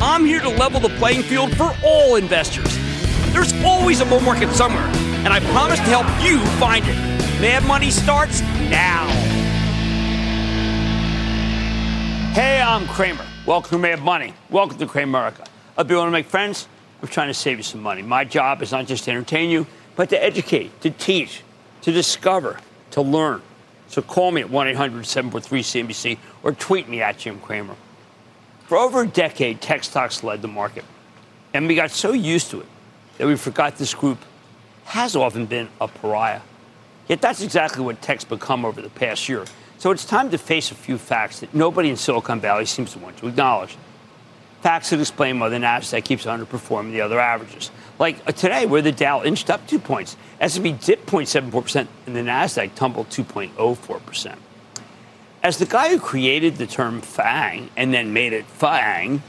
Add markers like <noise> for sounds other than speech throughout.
I'm here to level the playing field for all investors. There's always a bull market somewhere, and I promise to help you find it. Mad Money starts now. Hey, I'm Cramer. Welcome to Mad Money. Welcome to Cramerica. If you want to make friends, I'm trying to save you some money. My job is not just to entertain you, but to educate, to teach, to discover, to learn. So call me at 1 800 743 CNBC or tweet me at Jim Cramer. For over a decade, tech stocks led the market. And we got so used to it that we forgot this group has often been a pariah. Yet that's exactly what tech's become over the past year. So it's time to face a few facts that nobody in Silicon Valley seems to want to acknowledge. Facts that explain why the Nasdaq keeps underperforming the other averages. Like uh, today, where the Dow inched up two points, S&P dipped 0.74%, and the Nasdaq tumbled 2.04%. As the guy who created the term FANG and then made it FANG,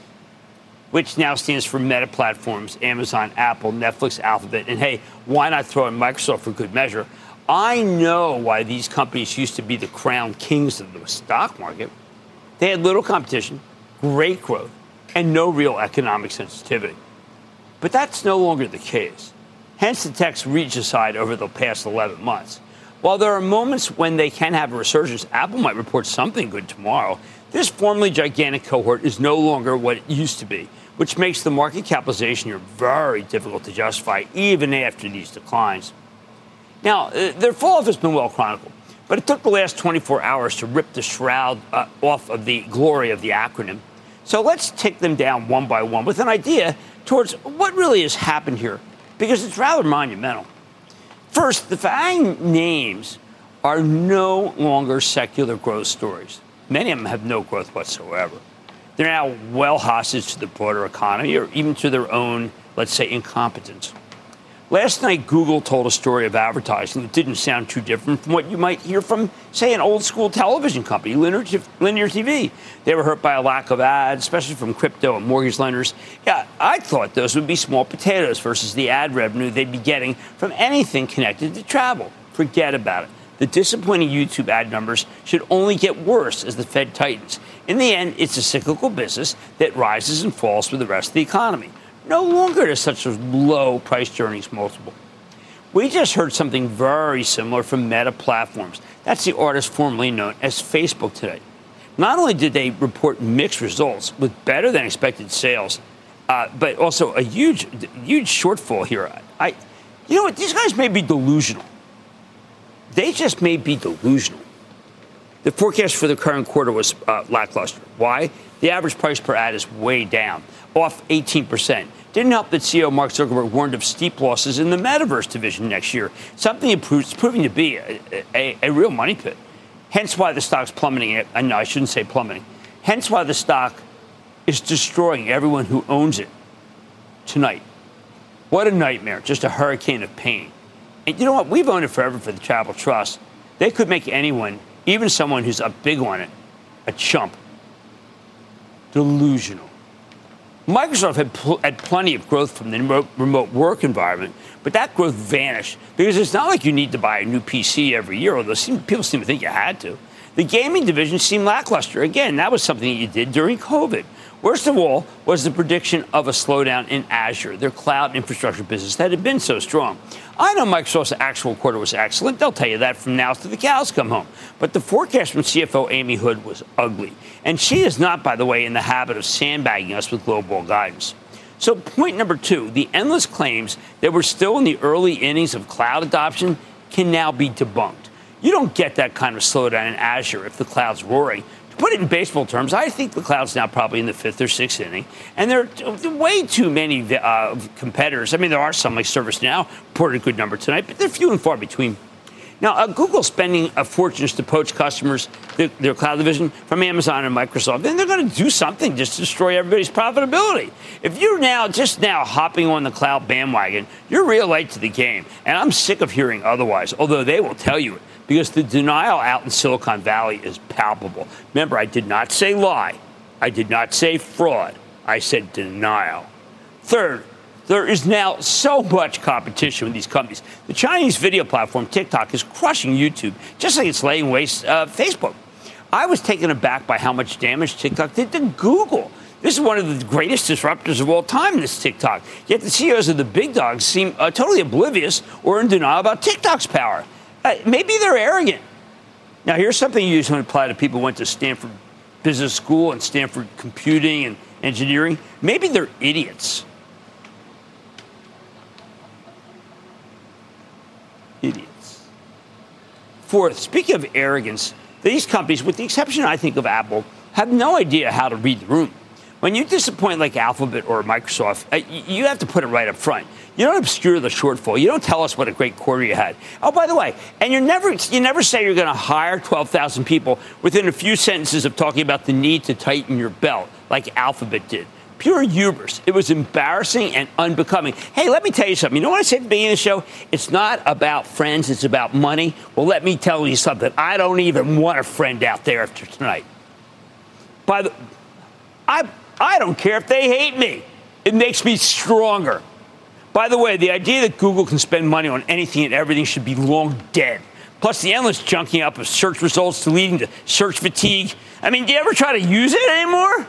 which now stands for Meta Platforms, Amazon, Apple, Netflix, Alphabet, and hey, why not throw in Microsoft for good measure? I know why these companies used to be the crown kings of the stock market. They had little competition, great growth, and no real economic sensitivity. But that's no longer the case. Hence, the tech's aside over the past 11 months. While there are moments when they can have a resurgence, Apple might report something good tomorrow. This formerly gigantic cohort is no longer what it used to be, which makes the market capitalization here very difficult to justify even after these declines. Now, uh, their fall off has been well chronicled, but it took the last 24 hours to rip the shroud uh, off of the glory of the acronym. So let's take them down one by one with an idea towards what really has happened here, because it's rather monumental. First, the FANG names are no longer secular growth stories. Many of them have no growth whatsoever. They're now well hostage to the broader economy or even to their own, let's say, incompetence. Last night, Google told a story of advertising that didn't sound too different from what you might hear from, say, an old school television company, linear, linear TV. They were hurt by a lack of ads, especially from crypto and mortgage lenders. Yeah, I thought those would be small potatoes versus the ad revenue they'd be getting from anything connected to travel. Forget about it. The disappointing YouTube ad numbers should only get worse as the Fed tightens. In the end, it's a cyclical business that rises and falls with the rest of the economy no longer to such a low price earnings multiple. We just heard something very similar from Meta Platforms. That's the artist formerly known as Facebook today. Not only did they report mixed results with better than expected sales, uh, but also a huge, huge shortfall here. I, you know what? These guys may be delusional. They just may be delusional. The forecast for the current quarter was uh, lackluster. Why? The average price per ad is way down, off 18%. Didn't help that CEO Mark Zuckerberg warned of steep losses in the metaverse division next year, something it's proving to be a, a, a real money pit. Hence why the stock's plummeting. I know I shouldn't say plummeting. Hence why the stock is destroying everyone who owns it tonight. What a nightmare, just a hurricane of pain. And you know what? We've owned it forever for the Charitable Trust. They could make anyone, even someone who's a big on it, a chump. Delusional. Microsoft had, pl- had plenty of growth from the remote, remote work environment, but that growth vanished because it's not like you need to buy a new PC every year, although people seem to think you had to. The gaming division seemed lackluster. Again, that was something that you did during COVID. Worst of all was the prediction of a slowdown in Azure, their cloud infrastructure business that had been so strong. I know Microsoft's actual quarter was excellent. They'll tell you that from now till the cows come home. But the forecast from CFO Amy Hood was ugly. And she is not, by the way, in the habit of sandbagging us with global guidance. So, point number two the endless claims that we're still in the early innings of cloud adoption can now be debunked. You don't get that kind of slowdown in Azure if the cloud's roaring. To put it in baseball terms, I think the cloud's now probably in the fifth or sixth inning, and there are way too many uh, competitors. I mean, there are some like ServiceNow reported a good number tonight, but they're few and far between. Now, uh, Google's spending a fortune to poach customers, their, their, cloud division, from Amazon and Microsoft. Then they're going to do something just to destroy everybody's profitability. If you're now just now hopping on the cloud bandwagon, you're real late to the game. And I'm sick of hearing otherwise, although they will tell you it because the denial out in Silicon Valley is palpable. Remember, I did not say lie, I did not say fraud, I said denial. Third, there is now so much competition with these companies. The Chinese video platform TikTok is crushing YouTube, just like it's laying waste uh, Facebook. I was taken aback by how much damage TikTok did to Google. This is one of the greatest disruptors of all time, this TikTok. Yet the CEOs of the big dogs seem uh, totally oblivious or in denial about TikTok's power. Maybe they're arrogant. Now, here's something you usually apply to people who went to Stanford Business School and Stanford Computing and Engineering. Maybe they're idiots. Idiots. Fourth, speaking of arrogance, these companies, with the exception, I think, of Apple, have no idea how to read the room. When you disappoint like Alphabet or Microsoft, uh, you have to put it right up front. You don't obscure the shortfall. You don't tell us what a great quarter you had. Oh, by the way, and you never you never say you're going to hire 12,000 people within a few sentences of talking about the need to tighten your belt, like Alphabet did. Pure hubris. It was embarrassing and unbecoming. Hey, let me tell you something. You know what I said at the beginning of the show? It's not about friends, it's about money. Well, let me tell you something. I don't even want a friend out there after tonight. By the I I don't care if they hate me. It makes me stronger. By the way, the idea that Google can spend money on anything and everything should be long dead. Plus, the endless junking up of search results leading to search fatigue. I mean, do you ever try to use it anymore?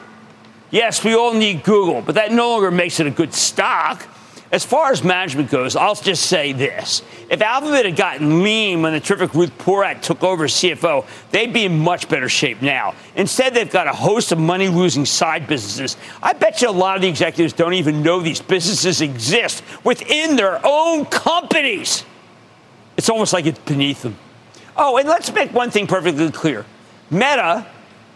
Yes, we all need Google, but that no longer makes it a good stock. As far as management goes, I'll just say this. If Alphabet had gotten lean when the terrific Ruth Porat took over CFO, they'd be in much better shape now. Instead, they've got a host of money losing side businesses. I bet you a lot of the executives don't even know these businesses exist within their own companies. It's almost like it's beneath them. Oh, and let's make one thing perfectly clear Meta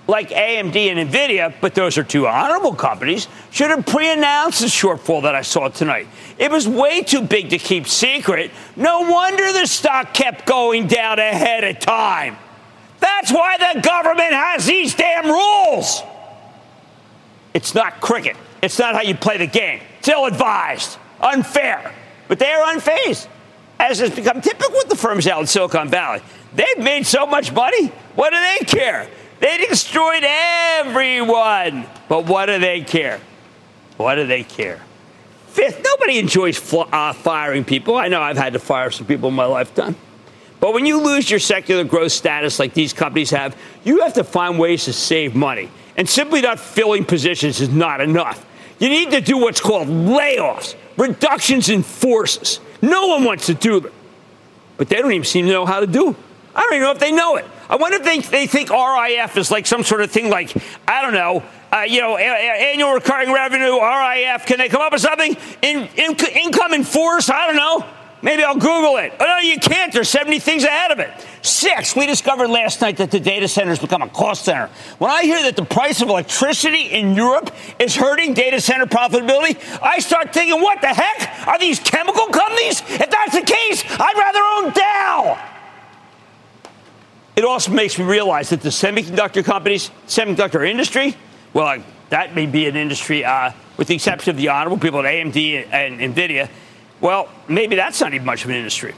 like AMD and Nvidia, but those are two honorable companies, should have pre announced the shortfall that I saw tonight. It was way too big to keep secret. No wonder the stock kept going down ahead of time. That's why the government has these damn rules. It's not cricket. It's not how you play the game. It's ill advised, unfair, but they are unfazed, as has become typical with the firms out in Silicon Valley. They've made so much money. What do they care? They destroyed everyone. But what do they care? What do they care? Fifth, nobody enjoys fl- uh, firing people. I know I've had to fire some people in my lifetime. But when you lose your secular growth status like these companies have, you have to find ways to save money. And simply not filling positions is not enough. You need to do what's called layoffs, reductions in forces. No one wants to do them. But they don't even seem to know how to do them. I don't even know if they know it. I wonder if they, they think RIF is like some sort of thing like, I don't know, uh, you know, a, a, annual recurring revenue, RIF. Can they come up with something? In, in, income in force? I don't know. Maybe I'll Google it. Oh, no, you can't. There's 70 things ahead of it. Six, we discovered last night that the data centers become a cost center. When I hear that the price of electricity in Europe is hurting data center profitability, I start thinking, what the heck? Are these chemical companies? If that's the case, I'd rather own Dow. It also makes me realize that the semiconductor companies, semiconductor industry, well, that may be an industry, uh, with the exception of the honorable people at AMD and, and NVIDIA, well, maybe that's not even much of an industry.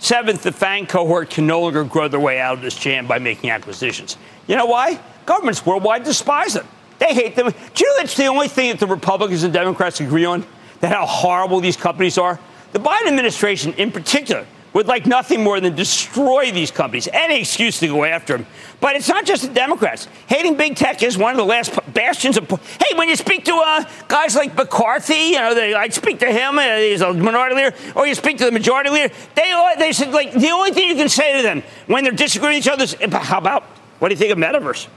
Seventh, the FANG cohort can no longer grow their way out of this jam by making acquisitions. You know why? Governments worldwide despise them. They hate them. Do you know that's the only thing that the Republicans and Democrats agree on? That how horrible these companies are? The Biden administration, in particular, would like nothing more than destroy these companies. Any excuse to go after them. But it's not just the Democrats. Hating big tech is one of the last bastions of. Hey, when you speak to uh, guys like McCarthy, you know, they, I speak to him, uh, he's a minority leader, or you speak to the majority leader, they, they said, like, the only thing you can say to them when they're disagreeing with each other is, how about, what do you think of metaverse?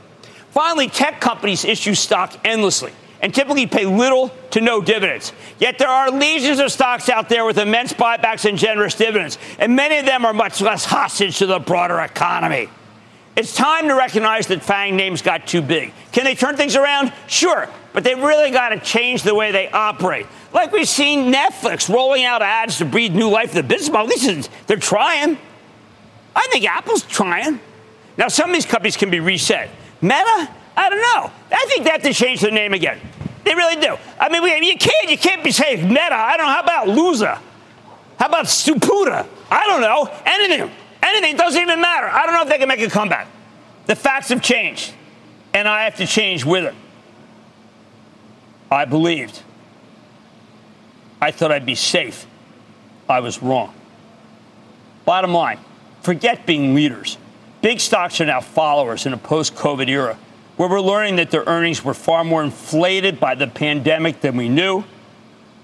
Finally, tech companies issue stock endlessly and typically pay little to no dividends. Yet there are legions of stocks out there with immense buybacks and generous dividends, and many of them are much less hostage to the broader economy. It's time to recognize that FANG names got too big. Can they turn things around? Sure, but they've really got to change the way they operate. Like we've seen Netflix rolling out ads to breathe new life to the business model. At least they're trying. I think Apple's trying. Now, some of these companies can be reset. Meta, I don't know. I think they have to change their name again. They really do. I mean, you can't you can't be saying Meta. I don't know. How about Loser? How about Stuputa? I don't know. Anything. Anything. Doesn't even matter. I don't know if they can make a comeback. The facts have changed, and I have to change with it. I believed. I thought I'd be safe. I was wrong. Bottom line forget being leaders. Big stocks are now followers in a post COVID era where we're learning that their earnings were far more inflated by the pandemic than we knew.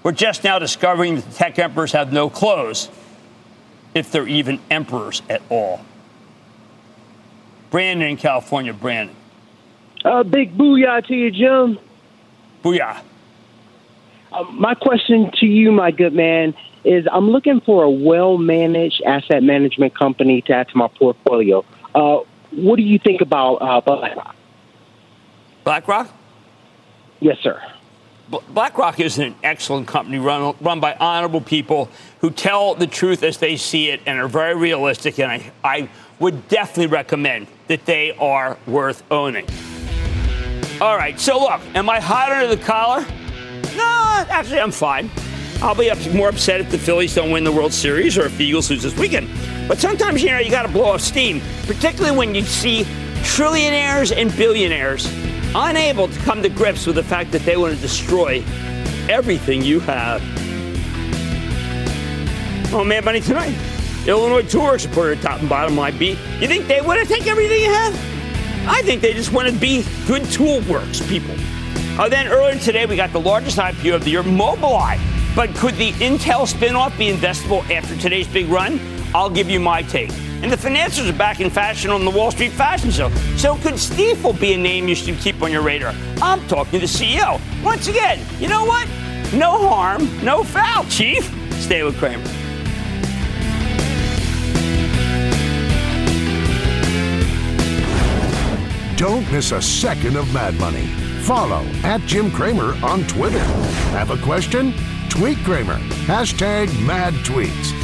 We're just now discovering that the tech emperors have no clothes, if they're even emperors at all. Brandon in California, Brandon. Uh, big booyah to you, Jim. Booyah. Uh, my question to you, my good man, is I'm looking for a well managed asset management company to add to my portfolio. Uh, what do you think about uh, BlackRock? BlackRock? Yes, sir. BlackRock is an excellent company run, run by honorable people who tell the truth as they see it and are very realistic. And I, I would definitely recommend that they are worth owning. All right, so look, am I hot under the collar? No, actually, I'm fine. I'll be more upset if the Phillies don't win the World Series or if the Eagles lose this weekend. But sometimes, you know, you got to blow off steam, particularly when you see trillionaires and billionaires unable to come to grips with the fact that they want to destroy everything you have. Oh, man, buddy, tonight. Illinois Toolworks reported top and bottom line B. You think they want to take everything you have? I think they just want to be good tool works people. Uh, then earlier today, we got the largest IPO of the year, Mobileye. But could the Intel spinoff be investable after today's big run? I'll give you my take. And the financials are back in fashion on the Wall Street Fashion Show. So could Stifel be a name you should keep on your radar? I'm talking to the CEO. Once again, you know what? No harm, no foul, Chief. Stay with Cramer. Don't miss a second of Mad Money. Follow at Jim Cramer on Twitter. Have a question? Tweet Cramer. Hashtag mad tweets.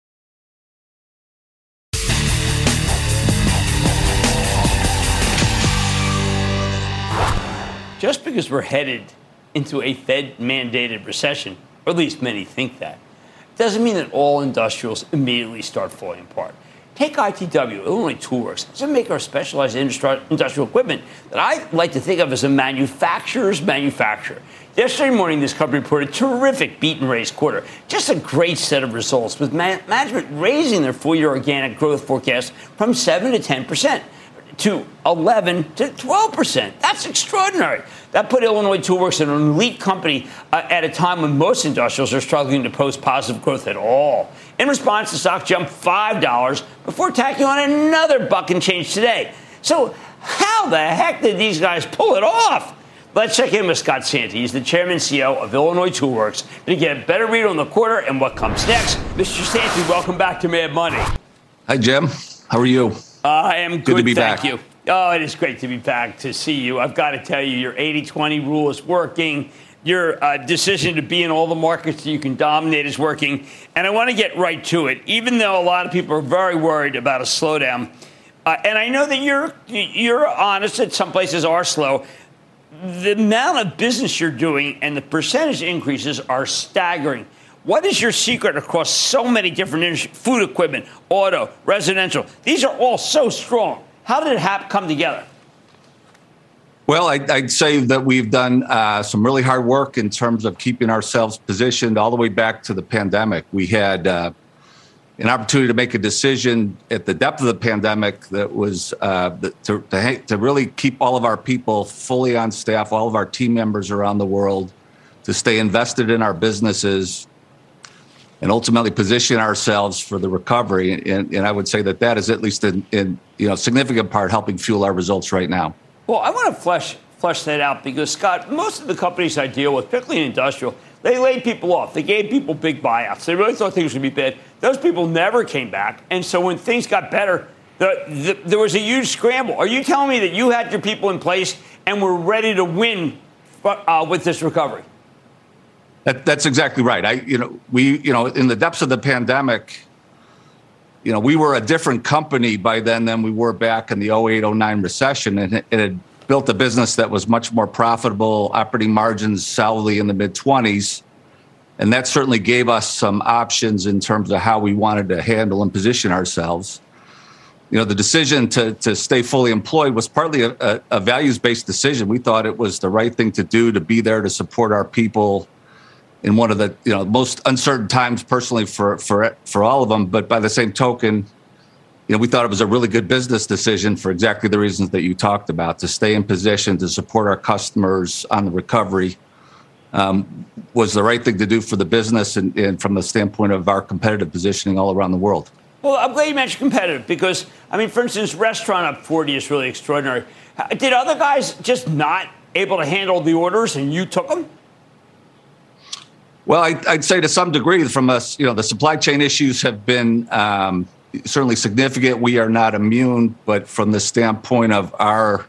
Just because we're headed into a Fed mandated recession, or at least many think that, doesn't mean that all industrials immediately start falling apart. Take ITW, Illinois Toolworks. It's a maker of specialized industrial equipment that I like to think of as a manufacturer's manufacturer. Yesterday morning, this company reported a terrific beat and raise quarter. Just a great set of results, with management raising their full year organic growth forecast from 7 to 10 percent to 11 to 12 percent. That's extraordinary. That put Illinois Toolworks in an elite company uh, at a time when most industrials are struggling to post positive growth at all. In response, the stock jumped $5 before tacking on another buck and change today. So, how the heck did these guys pull it off? Let's check in with Scott Santi. He's the chairman and CEO of Illinois Toolworks to get a better read on the quarter and what comes next. Mr. Santi, welcome back to Mad Money. Hi, Jim. How are you? I am good. Good to be thank back. you. Oh, it is great to be back to see you. I've got to tell you, your 80 20 rule is working. Your uh, decision to be in all the markets that you can dominate is working. And I want to get right to it, even though a lot of people are very worried about a slowdown. Uh, and I know that you're, you're honest that some places are slow. The amount of business you're doing and the percentage increases are staggering. What is your secret across so many different industries, food equipment, auto, residential? These are all so strong. How did it hap- come together? Well, I'd, I'd say that we've done uh, some really hard work in terms of keeping ourselves positioned all the way back to the pandemic. We had uh, an opportunity to make a decision at the depth of the pandemic that was uh, to, to, to really keep all of our people fully on staff, all of our team members around the world, to stay invested in our businesses, and ultimately position ourselves for the recovery. And, and I would say that that is at least in, in you know significant part helping fuel our results right now. Well, I want to flesh flesh that out because Scott, most of the companies I deal with, particularly in industrial, they laid people off. They gave people big buyouts. They really thought things would be bad. Those people never came back, and so when things got better, the, the, there was a huge scramble. Are you telling me that you had your people in place and were ready to win uh, with this recovery? That, that's exactly right. I, you know, we, you know, in the depths of the pandemic, you know, we were a different company by then than we were back in the 08, 09 recession. And it, it had built a business that was much more profitable, operating margins solidly in the mid 20s. And that certainly gave us some options in terms of how we wanted to handle and position ourselves. You know, the decision to, to stay fully employed was partly a, a, a values based decision. We thought it was the right thing to do to be there to support our people in one of the you know most uncertain times personally for for for all of them. But by the same token, you know we thought it was a really good business decision for exactly the reasons that you talked about to stay in position to support our customers on the recovery. Um, was the right thing to do for the business and, and from the standpoint of our competitive positioning all around the world. Well, I'm glad you mentioned competitive because, I mean, for instance, restaurant up 40 is really extraordinary. Did other guys just not able to handle the orders and you took them? Well, I, would say to some degree, from us, you know, the supply chain issues have been um, certainly significant. We are not immune, but from the standpoint of our,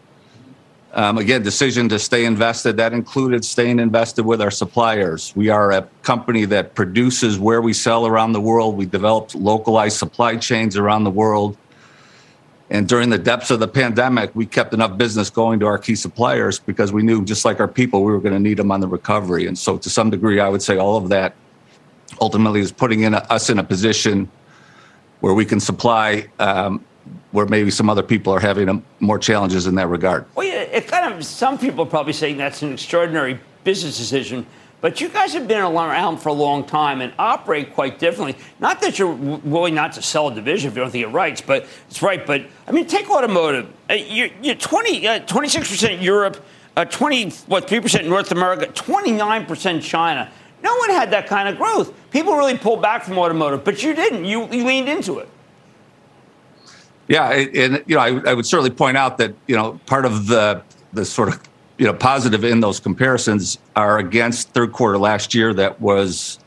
um, again, decision to stay invested, that included staying invested with our suppliers. We are a company that produces where we sell around the world. We developed localized supply chains around the world. And during the depths of the pandemic, we kept enough business going to our key suppliers because we knew, just like our people, we were going to need them on the recovery. And so, to some degree, I would say all of that ultimately is putting in a, us in a position where we can supply um, where maybe some other people are having a, more challenges in that regard. Well, yeah, it kind of some people are probably saying that's an extraordinary business decision. But you guys have been around for a long time and operate quite differently. Not that you're willing not to sell a division if you don't think it right, but it's right. But I mean, take automotive. Uh, you're, you're 20, uh, 26% Europe, uh, 20 what 3% North America, 29% China. No one had that kind of growth. People really pulled back from automotive, but you didn't. You, you leaned into it. Yeah, and you know, I, I would certainly point out that you know part of the the sort of you know positive in those comparisons are against third quarter last year that was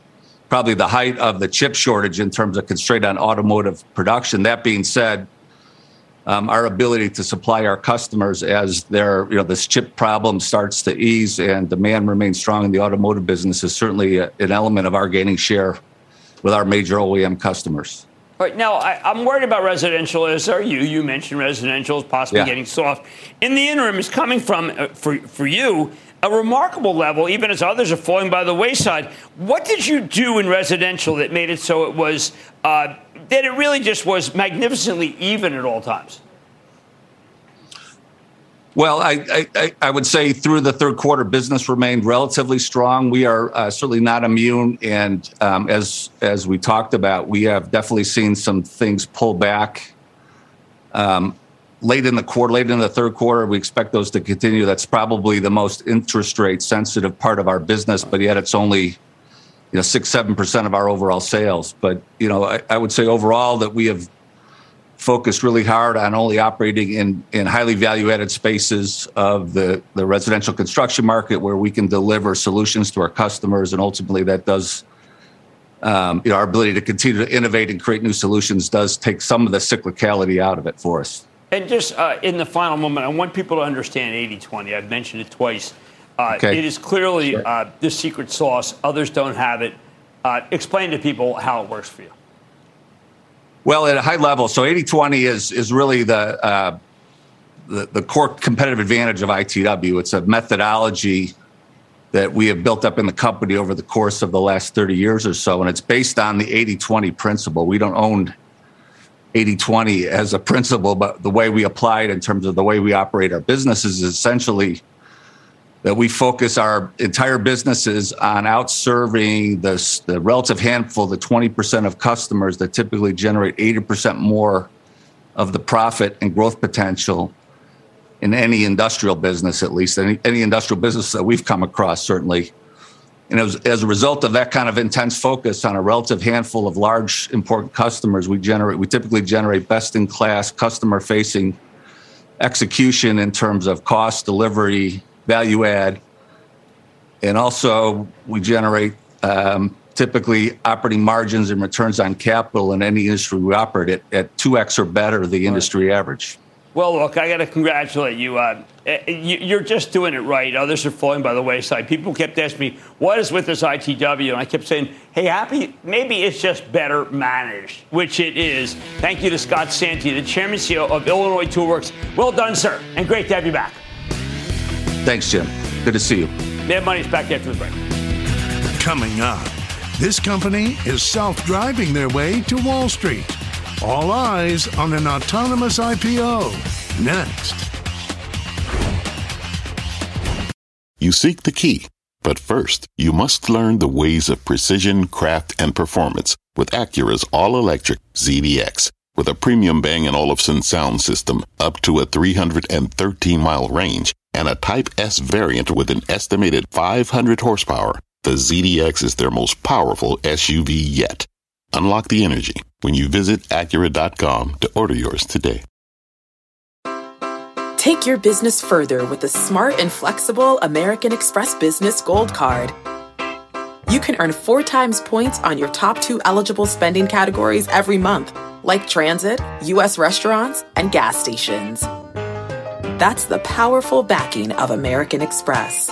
probably the height of the chip shortage in terms of constraint on automotive production. That being said, um, our ability to supply our customers as their you know this chip problem starts to ease and demand remains strong in the automotive business is certainly a, an element of our gaining share with our major OEM customers. All right, now I, am worried about residential, as are you. You mentioned residential is possibly yeah. getting soft. In the interim, is coming from, uh, for, for you, a remarkable level, even as others are falling by the wayside. What did you do in residential that made it so it was, uh, that it really just was magnificently even at all times? Well, I, I, I, would say through the third quarter, business remained relatively strong. We are uh, certainly not immune, and um, as as we talked about, we have definitely seen some things pull back. Um, late in the quarter, late in the third quarter, we expect those to continue. That's probably the most interest rate sensitive part of our business, but yet it's only you know six seven percent of our overall sales. But you know, I, I would say overall that we have focused really hard on only operating in, in highly value added spaces of the, the residential construction market where we can deliver solutions to our customers. And ultimately, that does, um, you know, our ability to continue to innovate and create new solutions does take some of the cyclicality out of it for us. And just uh, in the final moment, I want people to understand 80 20. I've mentioned it twice. Uh, okay. It is clearly sure. uh, the secret sauce. Others don't have it. Uh, explain to people how it works for you. Well, at a high level, so 80-20 is is really the, uh, the the core competitive advantage of ITW. It's a methodology that we have built up in the company over the course of the last 30 years or so, and it's based on the 80-20 principle. We don't own 80-20 as a principle, but the way we apply it in terms of the way we operate our businesses is essentially – that we focus our entire businesses on outserving the, the relative handful, the 20% of customers that typically generate 80% more of the profit and growth potential in any industrial business, at least any, any industrial business that we've come across, certainly. And as, as a result of that kind of intense focus on a relative handful of large, important customers, we generate we typically generate best in class customer facing execution in terms of cost, delivery, value add. And also, we generate um, typically operating margins and returns on capital in any industry we operate at, at 2x or better the industry right. average. Well, look, I got to congratulate you. Uh, eh, you're just doing it right. Others are falling by the wayside. People kept asking me, what is with this ITW? And I kept saying, hey, happy, maybe it's just better managed, which it is. Thank you to Scott Santi, the chairman CEO of Illinois Toolworks. Well done, sir, and great to have you back. Thanks, Jim. Good to see you. Mad Money's back after the break. Coming up, this company is self driving their way to Wall Street. All eyes on an autonomous IPO. Next. You seek the key, but first, you must learn the ways of precision, craft, and performance with Acura's all electric ZDX. With a premium Bang & Olufsen sound system up to a 313 mile range and a Type S variant with an estimated 500 horsepower, the ZDX is their most powerful SUV yet. Unlock the energy when you visit Acura.com to order yours today. Take your business further with the smart and flexible American Express Business Gold Card. You can earn four times points on your top two eligible spending categories every month, like transit, U.S. restaurants, and gas stations. That's the powerful backing of American Express.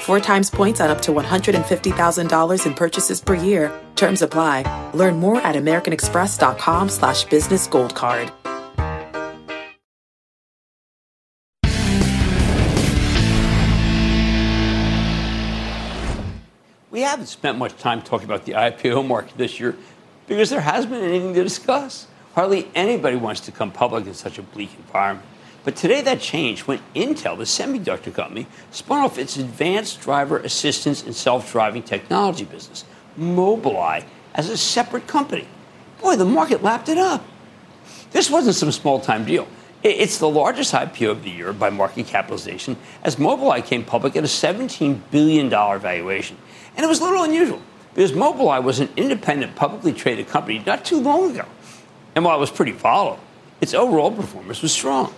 Four times points on up to $150,000 in purchases per year. Terms apply. Learn more at americanexpress.com slash business gold card. We haven't spent much time talking about the IPO market this year because there hasn't been anything to discuss. Hardly anybody wants to come public in such a bleak environment. But today that changed when Intel, the semiconductor company, spun off its advanced driver assistance and self driving technology business, Mobileye, as a separate company. Boy, the market lapped it up. This wasn't some small time deal. It's the largest IPO of the year by market capitalization, as Mobileye came public at a $17 billion valuation. And it was a little unusual because Mobileye was an independent, publicly traded company not too long ago. And while it was pretty volatile, its overall performance was strong.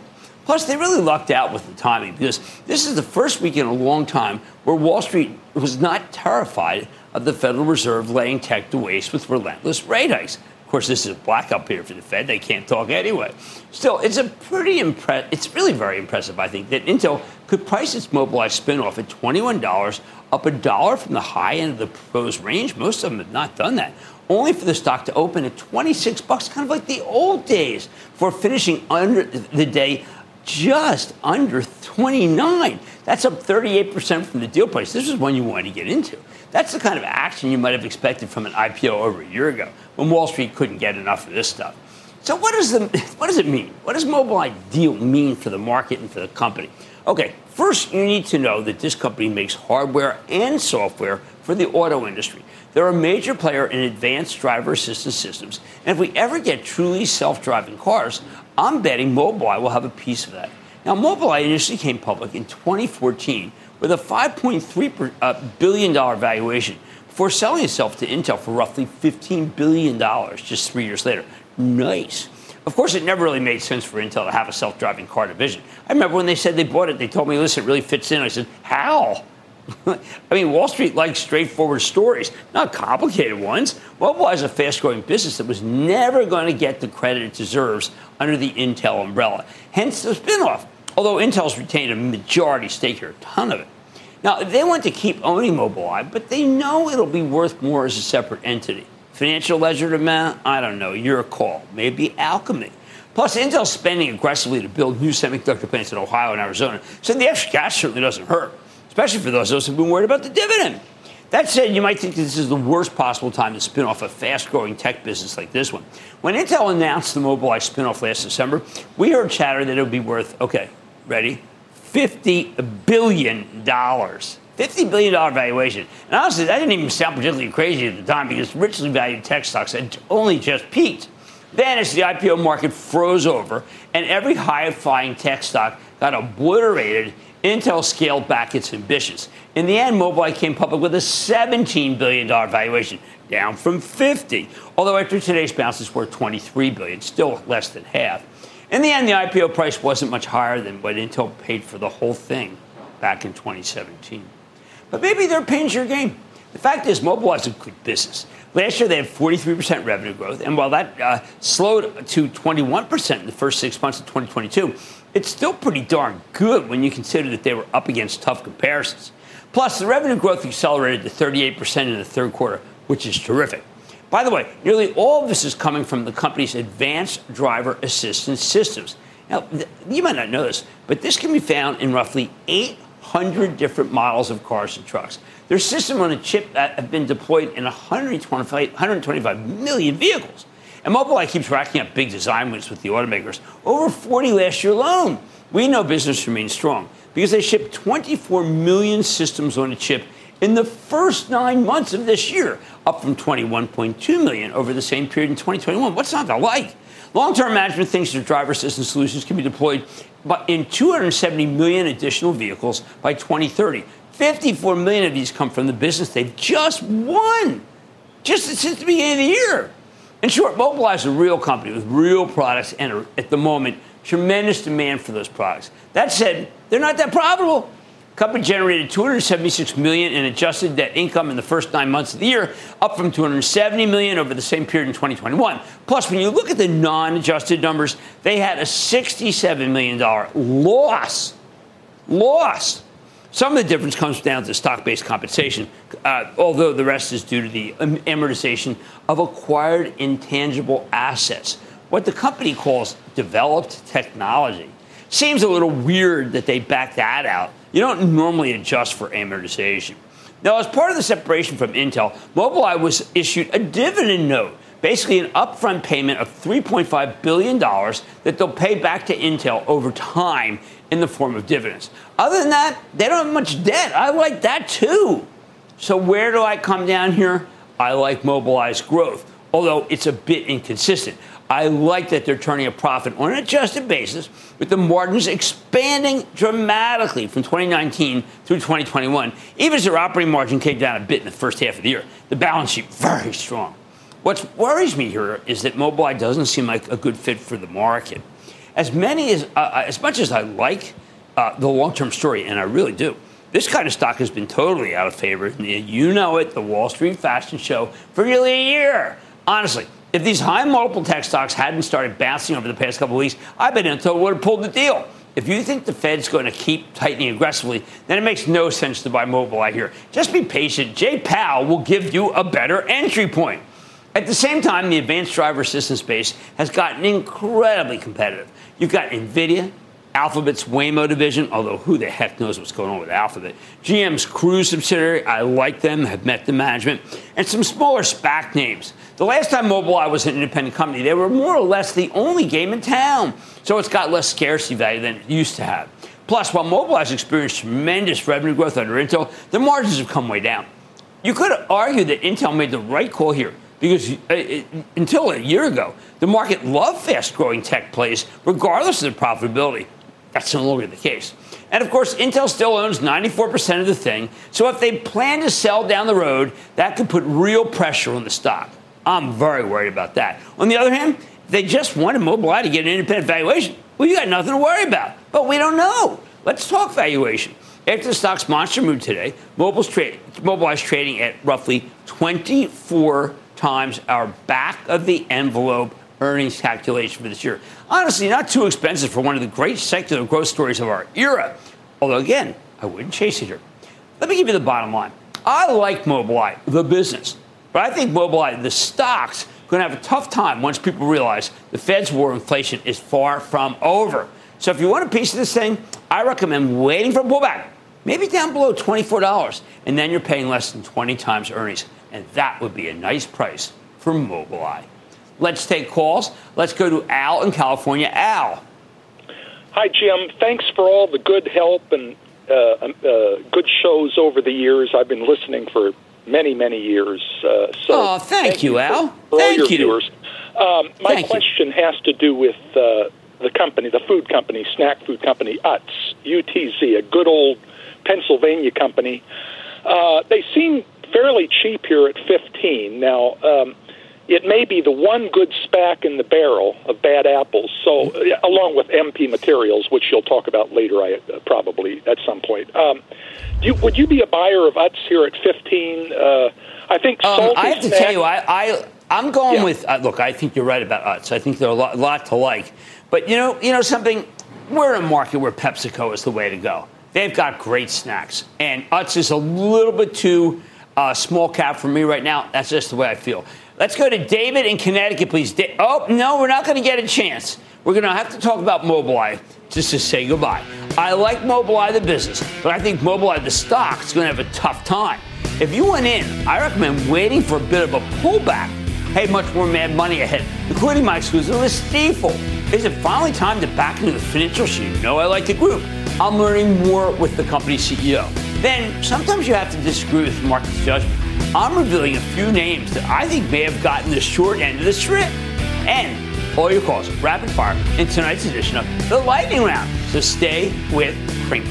Plus, they really lucked out with the timing because this is the first week in a long time where Wall Street was not terrified of the Federal Reserve laying tech to waste with relentless rate hikes. Of course, this is a blackout period for the Fed. They can't talk anyway. Still, it's a pretty impressive. It's really very impressive, I think, that Intel could price its Mobileye spinoff at $21, up a dollar from the high end of the proposed range. Most of them have not done that only for the stock to open at 26 bucks, kind of like the old days, for finishing under the day just under 29. That's up 38% from the deal price. This is one you want to get into. That's the kind of action you might have expected from an IPO over a year ago when Wall Street couldn't get enough of this stuff. So what does the what does it mean? What does Mobileye deal mean for the market and for the company? Okay, first you need to know that this company makes hardware and software for the auto industry. They're a major player in advanced driver assistance systems. And if we ever get truly self driving cars, I'm betting Mobileye will have a piece of that. Now, Mobileye initially came public in 2014 with a $5.3 uh, billion valuation before selling itself to Intel for roughly $15 billion just three years later. Nice. Of course, it never really made sense for Intel to have a self driving car division. I remember when they said they bought it, they told me, listen, it really fits in. I said, how? <laughs> I mean, Wall Street likes straightforward stories, not complicated ones. Mobileye is a fast growing business that was never going to get the credit it deserves under the Intel umbrella. Hence the spinoff, although Intel's retained a majority stake here, a ton of it. Now, they want to keep owning Mobileye, but they know it'll be worth more as a separate entity. Financial ledger amount? I don't know. Your call. Maybe Alchemy. Plus, Intel's spending aggressively to build new semiconductor plants in Ohio and Arizona, so the extra cash certainly doesn't hurt especially for those of us who've been worried about the dividend. That said, you might think this is the worst possible time to spin off a fast growing tech business like this one. When Intel announced the Mobileye spinoff last December, we heard chatter that it would be worth, okay, ready? $50 billion. $50 billion valuation. And honestly, that didn't even sound particularly crazy at the time because richly valued tech stocks had only just peaked. Then, as the IPO market froze over and every high flying tech stock got obliterated Intel scaled back its ambitions. In the end, Mobileye came public with a $17 billion valuation, down from 50. Although after today's bounce, it's worth 23 billion, still less than half. In the end, the IPO price wasn't much higher than what Intel paid for the whole thing back in 2017. But maybe they're paying your game. The fact is, Mobileye is a good business. Last year, they had 43% revenue growth, and while that uh, slowed to 21% in the first six months of 2022, it's still pretty darn good when you consider that they were up against tough comparisons. Plus, the revenue growth accelerated to 38% in the third quarter, which is terrific. By the way, nearly all of this is coming from the company's advanced driver assistance systems. Now, you might not know this, but this can be found in roughly 800 different models of cars and trucks. Their system on a chip that have been deployed in 125, 125 million vehicles. And Mobileye keeps racking up big design wins with the automakers. Over 40 last year alone. We know business remains strong because they shipped 24 million systems on a chip in the first nine months of this year, up from 21.2 million over the same period in 2021. What's not to like? Long-term management thinks their driver assistance solutions can be deployed in 270 million additional vehicles by 2030. 54 million of these come from the business they've just won, just since the beginning of the year. In short, Mobileye is a real company with real products and uh, at the moment tremendous demand for those products. That said, they're not that profitable. Company generated 276 million in adjusted net income in the first nine months of the year, up from 270 million over the same period in 2021. Plus, when you look at the non-adjusted numbers, they had a 67 million dollar loss. Loss. Some of the difference comes down to stock based compensation, uh, although the rest is due to the amortization of acquired intangible assets, what the company calls developed technology. Seems a little weird that they back that out. You don't normally adjust for amortization. Now, as part of the separation from Intel, Mobileye was issued a dividend note basically an upfront payment of $3.5 billion that they'll pay back to Intel over time in the form of dividends. Other than that, they don't have much debt. I like that too. So, where do I come down here? I like Mobileye's growth, although it's a bit inconsistent. I like that they're turning a profit on an adjusted basis, with the margins expanding dramatically from 2019 through 2021, even as their operating margin came down a bit in the first half of the year. The balance sheet very strong. What worries me here is that Mobileye doesn't seem like a good fit for the market. As many as, uh, uh as much as I like uh, the long-term story, and I really do, this kind of stock has been totally out of favor. You know it, the Wall Street fashion show for nearly a year. Honestly, if these high multiple tech stocks hadn't started bouncing over the past couple of weeks, I bet Intel would have pulled the deal. If you think the Fed's going to keep tightening aggressively, then it makes no sense to buy Mobileye here. Just be patient. Jay Powell will give you a better entry point. At the same time, the advanced driver assistance space has gotten incredibly competitive. You've got NVIDIA, Alphabet's Waymo division, although who the heck knows what's going on with Alphabet. GM's Cruise subsidiary, I like them, have met the management, and some smaller SPAC names. The last time Mobileye was an independent company, they were more or less the only game in town, so it's got less scarcity value than it used to have. Plus, while Mobileye experienced tremendous revenue growth under Intel, the margins have come way down. You could argue that Intel made the right call here because uh, it, until a year ago, the market loved fast growing tech plays, regardless of their profitability. That's no longer the case. And of course, Intel still owns 94% of the thing, so if they plan to sell down the road, that could put real pressure on the stock. I'm very worried about that. On the other hand, they just wanted Mobileye to get an independent valuation, well, you got nothing to worry about. But we don't know. Let's talk valuation. After the stock's monster move today, Mobile's tra- Mobileye's trading at roughly 24 times our back of the envelope earnings calculation for this year. Honestly, not too expensive for one of the great secular growth stories of our era. Although, again, I wouldn't chase it here. Let me give you the bottom line. I like Mobileye, the business, but I think Mobileye, the stocks, are going to have a tough time once people realize the Fed's war on inflation is far from over. So if you want a piece of this thing, I recommend waiting for a pullback, maybe down below $24, and then you're paying less than 20 times earnings. And that would be a nice price for Mobileye. Let's take calls. Let's go to Al in California. Al. Hi, Jim. Thanks for all the good help and uh, um, uh, good shows over the years. I've been listening for many, many years. Uh, so oh, thank, thank you, you, Al. For, for thank you. viewers. Um, my thank question you. has to do with uh, the company, the food company, snack food company, Utz, UTZ, a good old Pennsylvania company. Uh, they seem fairly cheap here at 15. Now, um, it may be the one good SPAC in the barrel of bad apples. So, along with MP Materials, which you'll talk about later, I uh, probably at some point. Um, you, would you be a buyer of Utz here at 15? Uh, I think. Um, I have to tell you, I, I I'm going Yeah. with. Uh, look, I think you're right about Utz. I think there are a lot, lot to like, but you know, you know something. We're in a market where PepsiCo is the way to go. They've got great snacks, and Utz is a little bit too uh, small cap for me right now. That's just the way I feel. Let's go to David in Connecticut, please. Da- oh no, we're not going to get a chance. We're going to have to talk about Mobileye just to say goodbye. I like Mobileye the business, but I think Mobileye the stock is going to have a tough time. If you went in, I recommend waiting for a bit of a pullback. Hey, much more mad money ahead, including my exclusive with Stifel. Is it finally time to back into the financials? You know I like the group. I'm learning more with the company CEO. Then sometimes you have to disagree with the market's judgment. I'm revealing a few names that I think may have gotten the short end of the strip. And all your calls, rapid fire, in tonight's edition of the Lightning Round. So stay with Cramer.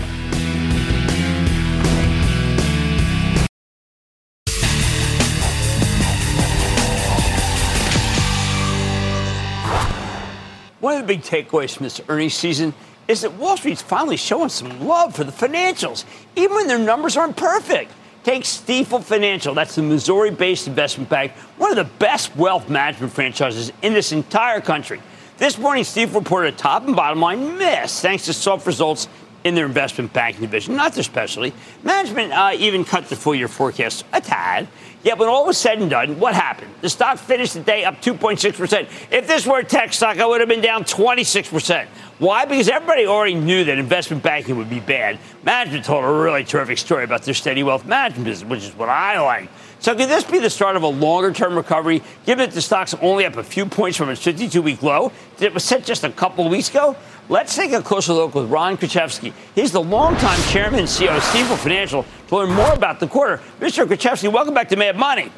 One of the big takeaways from this earnings season is that Wall Street's finally showing some love for the financials, even when their numbers aren't perfect. Take Stifel Financial, that's the Missouri based investment bank, one of the best wealth management franchises in this entire country. This morning, Stifel reported a top and bottom line miss thanks to soft results in their investment banking division, not their specialty. Management uh, even cut the full year forecast a tad. Yet when all was said and done, what happened? The stock finished the day up 2.6%. If this were a tech stock, I would have been down 26%. Why? Because everybody already knew that investment banking would be bad. Management told a really terrific story about their steady wealth management business, which is what I like. So could this be the start of a longer-term recovery, given that the stock's only up a few points from its 52-week low that it was set just a couple of weeks ago? Let's take a closer look with Ron Kruszewski. He's the longtime chairman and CEO of Stifel Financial to learn more about the quarter. Mr. Kruszewski, welcome back to Mad Money.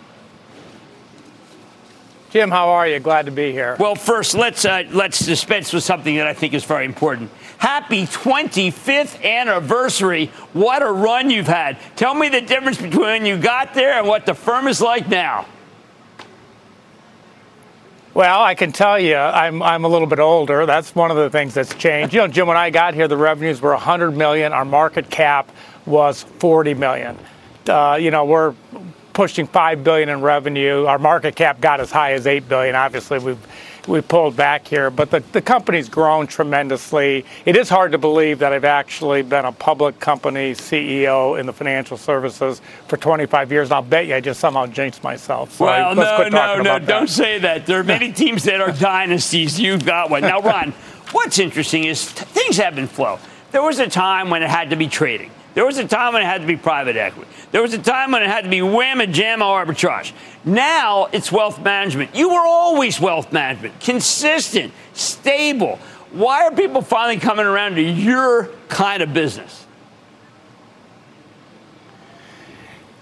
Jim, how are you? Glad to be here. Well, first, let's uh, let's dispense with something that I think is very important. Happy 25th anniversary! What a run you've had. Tell me the difference between when you got there and what the firm is like now. Well, I can tell you, I'm, I'm a little bit older. That's one of the things that's changed. You know, Jim, when I got here, the revenues were 100 million. Our market cap was 40 million. Uh, you know, we're pushing five billion in revenue. Our market cap got as high as eight billion. Obviously, we've we pulled back here, but the, the company's grown tremendously. It is hard to believe that I've actually been a public company CEO in the financial services for 25 years. And I'll bet you I just somehow jinxed myself. So well, no, no, no, don't say that. There are many teams that are dynasties. You've got one. Now, Ron, what's interesting is t- things have been flow. There was a time when it had to be trading. There was a time when it had to be private equity. There was a time when it had to be wham and jam arbitrage. Now it's wealth management. You were always wealth management, consistent, stable. Why are people finally coming around to your kind of business?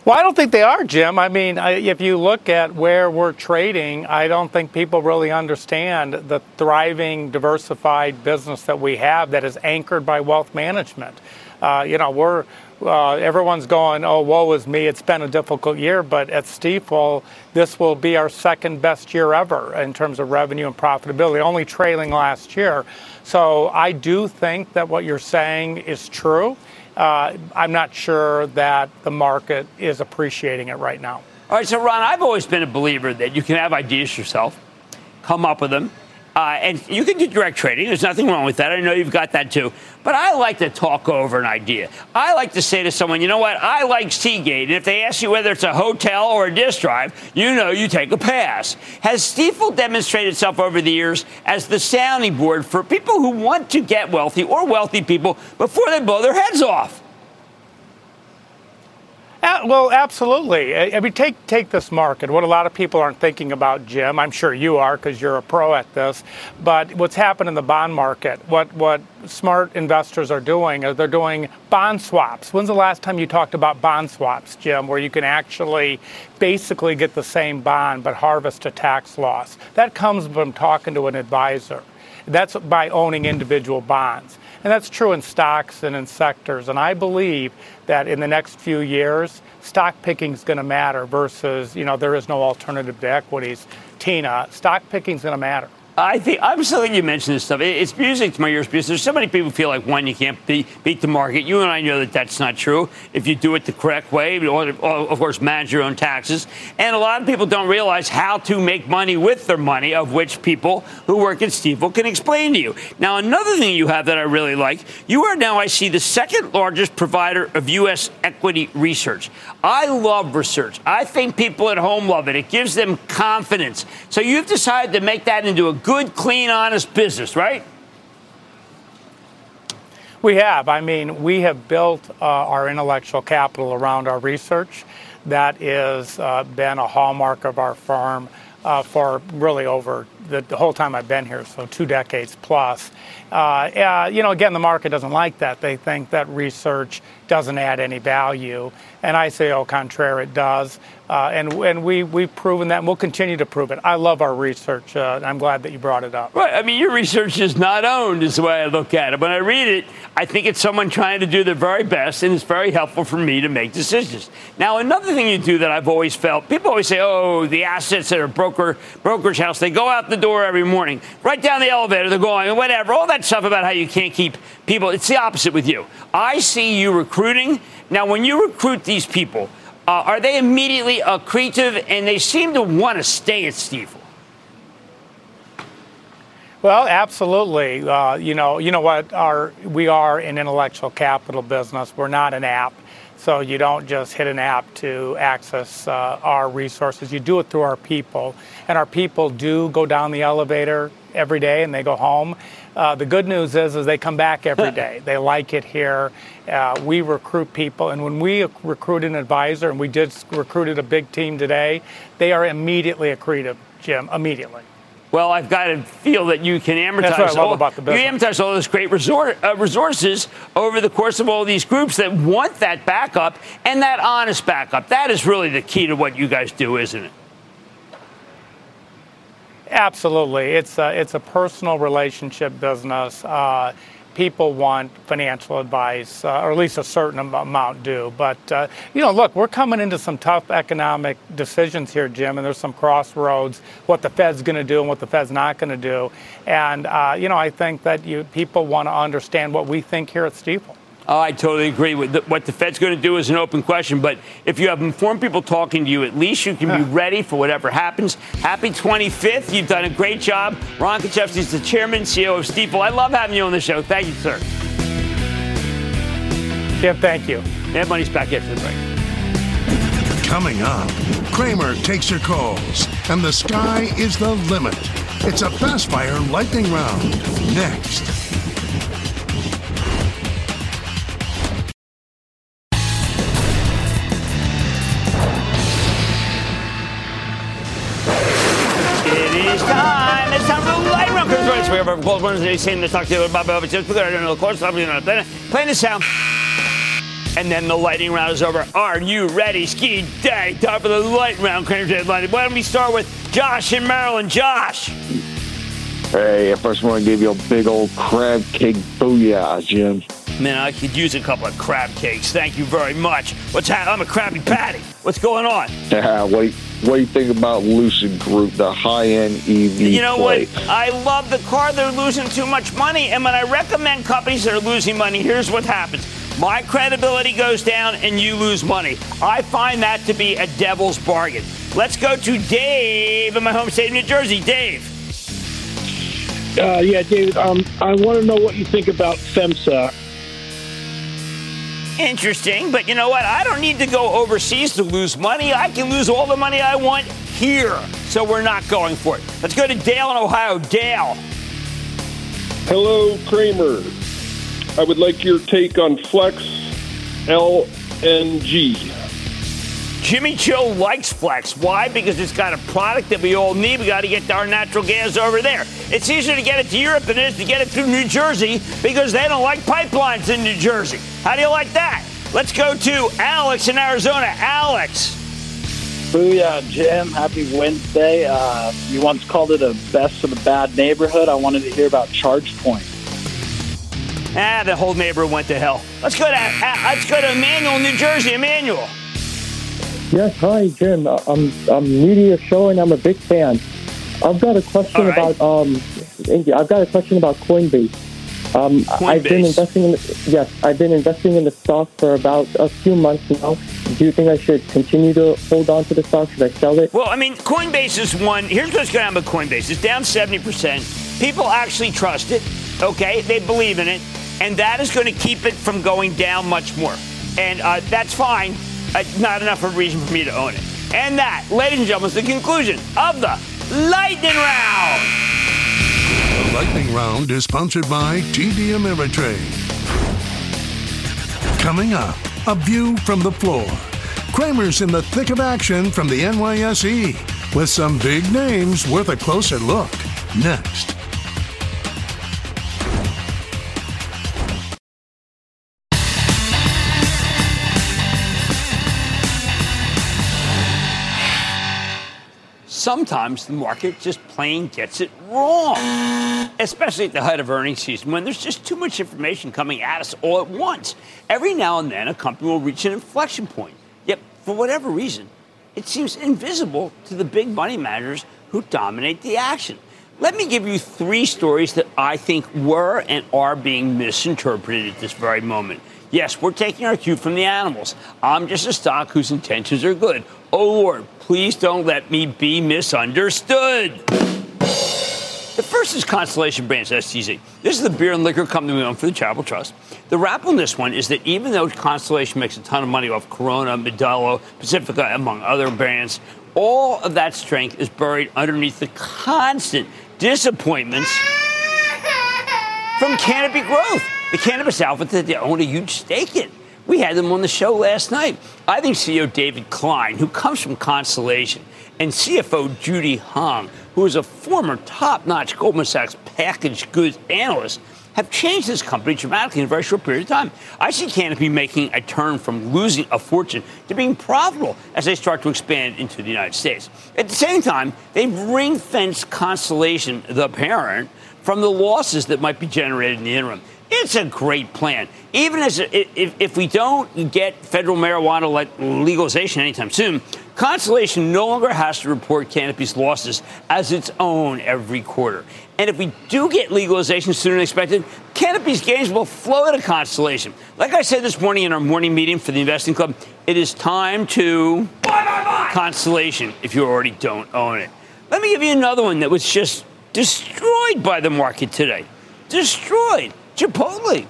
Well, I don't think they are, Jim. I mean, if you look at where we're trading, I don't think people really understand the thriving, diversified business that we have that is anchored by wealth management uh, you know, we're uh, everyone's going, oh, woe is me. It's been a difficult year, but at Stifel, this will be our second best year ever in terms of revenue and profitability, only trailing last year. So I do think that what you're saying is true. Uh, I'm not sure that the market is appreciating it right now. All right, so Ron, I've always been a believer that you can have ideas yourself, come up with them, uh, and you can do direct trading. There's nothing wrong with that. I know you've got that too. But I like to talk over an idea. I like to say to someone, you know what? I like Seagate. And if they ask you whether it's a hotel or a disk drive, you know you take a pass. Has Stifel demonstrated itself over the years as the sounding board for people who want to get wealthy or wealthy people before they blow their heads off? Uh, well, absolutely. I mean, take take this market. What a lot of people aren't thinking about, Jim. I'm sure you are because you're a pro at this. But what's happened in the bond market? What what smart investors are doing is they're doing bond swaps. When's the last time you talked about bond swaps, Jim, where you can actually basically get the same bond but harvest a tax loss? That comes from talking to an advisor. That's by owning individual bonds. And that's true in stocks and in sectors. And I believe that in the next few years, stock picking is going to matter versus, you know, there is no alternative to equities. Tina, stock picking is going to matter. I think I'm so glad you mentioned this stuff. It's music to my ears because there's so many people feel like one, you can't beat, beat the market. You and I know that that's not true. If you do it the correct way, uh, of course, manage your own taxes. And a lot of people don't realize how to make money with their money, of which people who work at Stifel can explain to you. Now, another thing you have that I really like, you are now, I see, the second largest provider of U.S. equity research. I love research. I think people at home love it. It gives them confidence. So you've decided to make that into a good, clean, honest business, right? We have. I mean, we have built uh, our intellectual capital around our research. That has uh, been a hallmark of our firm uh, for really over the, the, whole time I've been here, so two decades plus. Uh, you know, again, the market doesn't like that. They think that research doesn't add any value. And I say, au contraire, it does. Uh, and and we, we've proven that, and we'll continue to prove it. I love our research. Uh, I'm glad that you brought it up. Right. I mean, your research is not owned, is the way I look at it. When I read it, I think it's someone trying to do their very best, and it's very helpful for me to make decisions. Now, another thing you do that I've always felt people always say, oh, the assets that are broker, brokerage house, they go out the door every morning, right down the elevator, they're going, whatever, all that stuff about how you can't keep people. It's the opposite with you. I see you recruiting. Now, when you recruit these people, uh, are they immediately accretive and they seem to want to stay at Stifel? Well, absolutely. Uh, you know, you know what? Our we are an intellectual capital business. We're not an app, so you don't just hit an app to access uh, our resources. You do it through our people, and our people do go down the elevator every day and they go home. Uh, the good news is, is they come back every day. they like it here. Uh, we recruit people, and when we recruit an advisor, and we did recruited a big team today, they are immediately accretive, Jim, immediately. Well, I've got to feel that you can amortize all, about the business. You amortize all those great resort, uh, resources over the course of all these groups that want that backup and that honest backup. That is really the key to what you guys do, isn't it? Absolutely, it's a, it's a personal relationship business. Uh, people want financial advice, uh, or at least a certain amount do. But, uh, you know, look, we're coming into some tough economic decisions here, Jim, and there's some crossroads, what the Fed's going to do and what the Fed's not going to do. And, uh, you know, I think that you, people want to understand what we think here at Stifel. Oh, I totally agree with the, what the Fed's going to do is an open question. But if you have informed people talking to you, at least you can be ready for whatever happens. Happy 25th. You've done a great job. Ron Kruszewski is the chairman, CEO of Stifel. I love having you on the show. Thank you, sir. Jim, thank you. Mad Money's back after the break. Coming up, Cramer takes your calls, and the sky is the limit. It's a fast fire lightning round. Next. Of Gold Wednesday, saying the talk to you about Bubba just because I don't know the course, I'm going to play the sound. And then the lightning round is over. Are you ready? Ski day. Time for the light round. Why don't we start with Josh in Maryland? Josh. Hey, I first want to give you a big old crab cake booyah, Jim. Man, I could use a couple of crab cakes. Thank you very much. What's happening? I'm a Krabby Patty. What's going on? Yeah, <laughs> what, what do you think about Lucid Group, the high-end EV? You know play? what? I love the car. They're losing too much money, and when I recommend companies that are losing money, here's what happens. My credibility goes down, and you lose money. I find that to be a devil's bargain. Let's go to Dave in my home state of New Jersey. Dave. Uh, yeah, David. Um, I want to know what you think about FEMSA Interesting, but you know what? I don't need to go overseas to lose money. I can lose all the money I want here. So we're not going for it. Let's go to Dale in Ohio. Dale. Hello, Cramer. I would like your take on Flex LNG. Jimmy Joe likes Flex. Why? Because it's got a product that we all need. We got to get our natural gas over there. It's easier to get it to Europe than it is to get it through New Jersey because they don't like pipelines in New Jersey. How do you like that? Let's go to Alex in Arizona. Alex. Booyah, Jim. Happy Wednesday. Uh, you once called it a best of the bad neighborhood. I wanted to hear about ChargePoint. Ah, the whole neighborhood went to hell. Let's go to uh, let's go to Emmanuel, New Jersey. Emmanuel. Yes, hi, Jim. I'm I'm new to your show and I'm a big fan. I've got a question right. about um, I've got a question about Coinbase. Um, Coinbase. I've been investing in the, yes, I've been investing in the stock for about a few months now. Do you think I should continue to hold on to the stock? Should I sell it? Well, I mean, Coinbase is one. Here's what's going on with Coinbase. It's down seventy percent. People actually trust it. Okay, they believe in it, and that is going to keep it from going down much more. And uh, that's fine Uh, not enough of a reason for me to own it. And that, ladies and gentlemen, is the conclusion of the Lightning Round. The Lightning Round is sponsored by TD Ameritrade. Coming up, a view from the floor. Cramer's in the thick of action from the NYSE with some big names worth a closer look. Next. Sometimes the market just plain gets it wrong, especially at the height of earnings season when there's just too much information coming at us all at once. Every now and then, a company will reach an inflection point. Yet, for whatever reason, it seems invisible to the big money managers who dominate the action. Let me give you three stories that I think were and are being misinterpreted at this very moment. Yes, we're taking our cue from the animals. I'm just a stock whose intentions are good. Oh Lord, please don't let me be misunderstood. The first is Constellation Brands STZ. This is the beer and liquor company we own for the Charitable Trust. The wrap on this one is that even though Constellation makes a ton of money off Corona, Modelo, Pacifico, among other brands, all of that strength is buried underneath the constant disappointments from Canopy Growth, the cannabis outfit that they own a huge stake in. We had them on the show last night. I think CEO David Klein, who comes from Constellation, and CFO Judy Hong, who is a former top notch Goldman Sachs packaged goods analyst, have changed this company dramatically in a very short period of time. I see Canopy making a turn from losing a fortune to being profitable as they start to expand into the United States. At the same time, they've ring fenced Constellation, the parent, from the losses that might be generated in the interim. It's a great plan. Even as if, if we don't get federal marijuana legalization anytime soon, Constellation no longer has to report Canopy's losses as its own every quarter. And if we do get legalization sooner than expected, Canopy's gains will flow to Constellation. Like I said this morning in our morning meeting for the Investing Club, it is time to buy, buy, buy. Constellation if you already don't own it. Let me give you another one that was just destroyed by the market today. Destroyed. Chipotle.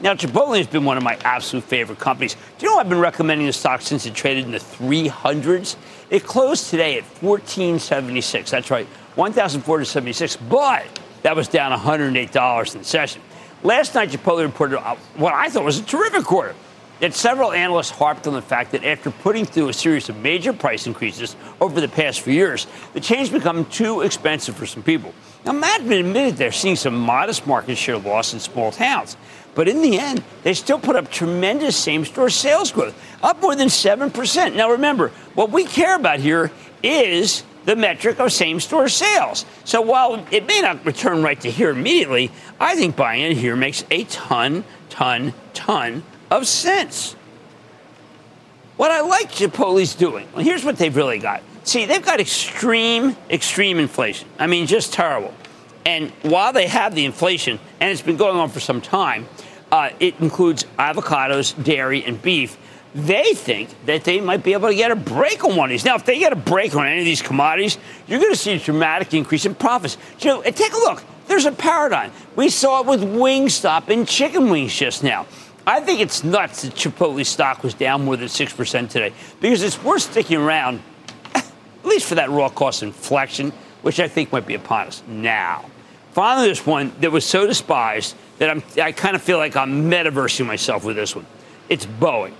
Now, Chipotle has been one of my absolute favorite companies. Do you know I've been recommending the stock since it traded in the 300s? It closed today at 1476. That's right, 1,476. But that was down $108 in the session. Last night, Chipotle reported uh, what I thought was a terrific quarter. Yet several analysts harped on the fact that after putting through a series of major price increases over the past few years, the change become too expensive for some people. Now, Madman admitted they're seeing some modest market share loss in small towns. But in the end, they still put up tremendous same store sales growth, up more than 7%. Now, remember, what we care about here is the metric of same store sales. So while it may not return right to here immediately, I think buying in here makes a ton, ton, ton of sense. What I like Chipotle's doing, well, here's what they've really got. See, they've got extreme, extreme inflation. I mean, just terrible. And while they have the inflation, and it's been going on for some time, uh, it includes avocados, dairy, and beef. They think that they might be able to get a break on one of these. Now, if they get a break on any of these commodities, you're going to see a dramatic increase in profits. Know, take a look. There's a paradigm. We saw it with Wingstop and chicken wings just now. I think it's nuts that Chipotle stock was down more than 6% today because it's worth sticking around at least for that raw cost inflection, which I think might be upon us now. Finally, this one that was so despised that I'm, I kind of feel like I'm metaversing myself with this one. It's Boeing.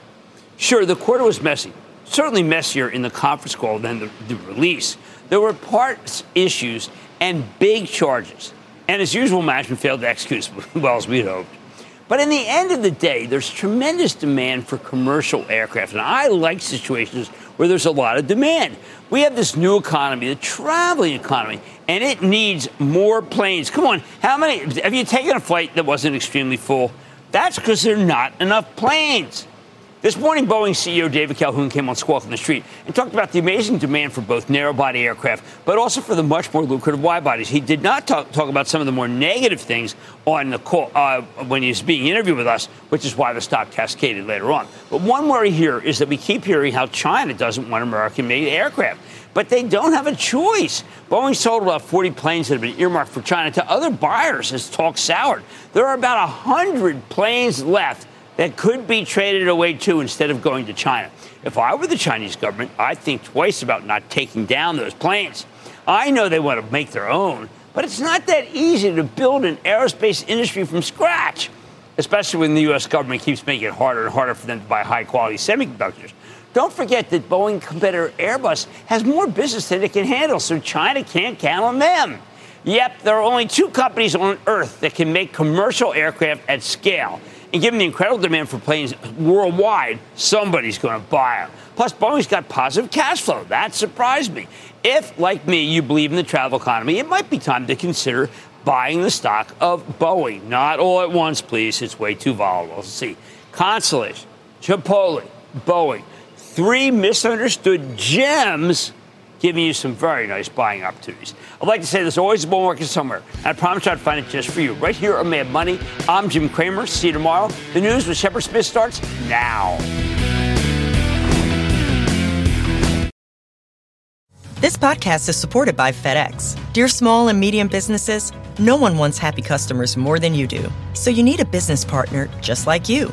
Sure, the quarter was messy, certainly messier in the conference call than the, the release. There were parts issues and big charges. And as usual, management failed to execute as <laughs> well as we had hoped. But in the end of the day, there's tremendous demand for commercial aircraft. And I like situations where there's a lot of demand. We have this new economy, the traveling economy, and it needs more planes. Come on, how many have you taken a flight that wasn't extremely full? That's because there are not enough planes. This morning, Boeing CEO David Calhoun came on Squawk on the Street and talked about the amazing demand for both narrow body aircraft, but also for the much more lucrative wide bodies. He did not talk, talk about some of the more negative things on the call uh, when he was being interviewed with us, which is why the stock cascaded later on. But one worry here is that we keep hearing how China doesn't want American made aircraft. But they don't have a choice. Boeing sold about 40 planes that have been earmarked for China to other buyers as talk soured. There are about 100 planes left that could be traded away too instead of going to China. If I were the Chinese government, I'd think twice about not taking down those planes. I know they want to make their own, but it's not that easy to build an aerospace industry from scratch, especially when the U.S. government keeps making it harder and harder for them to buy high quality semiconductors. Don't forget that Boeing competitor Airbus has more business than it can handle, so China can't count on them. Yep, there are only two companies on Earth that can make commercial aircraft at scale. And given the incredible demand for planes worldwide, somebody's going to buy them. Plus, Boeing's got positive cash flow. That surprised me. If, like me, you believe in the travel economy, it might be time to consider buying the stock of Boeing. Not all at once, please. It's way too volatile. Let's see. Constellation, Chipotle, Boeing. Three misunderstood gems giving you some very nice buying opportunities. I'd like to say there's always a bull market somewhere, and I promise I'd find it just for you. Right here on Mad Money, I'm Jim Cramer. See you tomorrow. The news with Shepard Smith starts now. This podcast is supported by FedEx. Dear small and medium businesses, no one wants happy customers more than you do. So you need a business partner just like you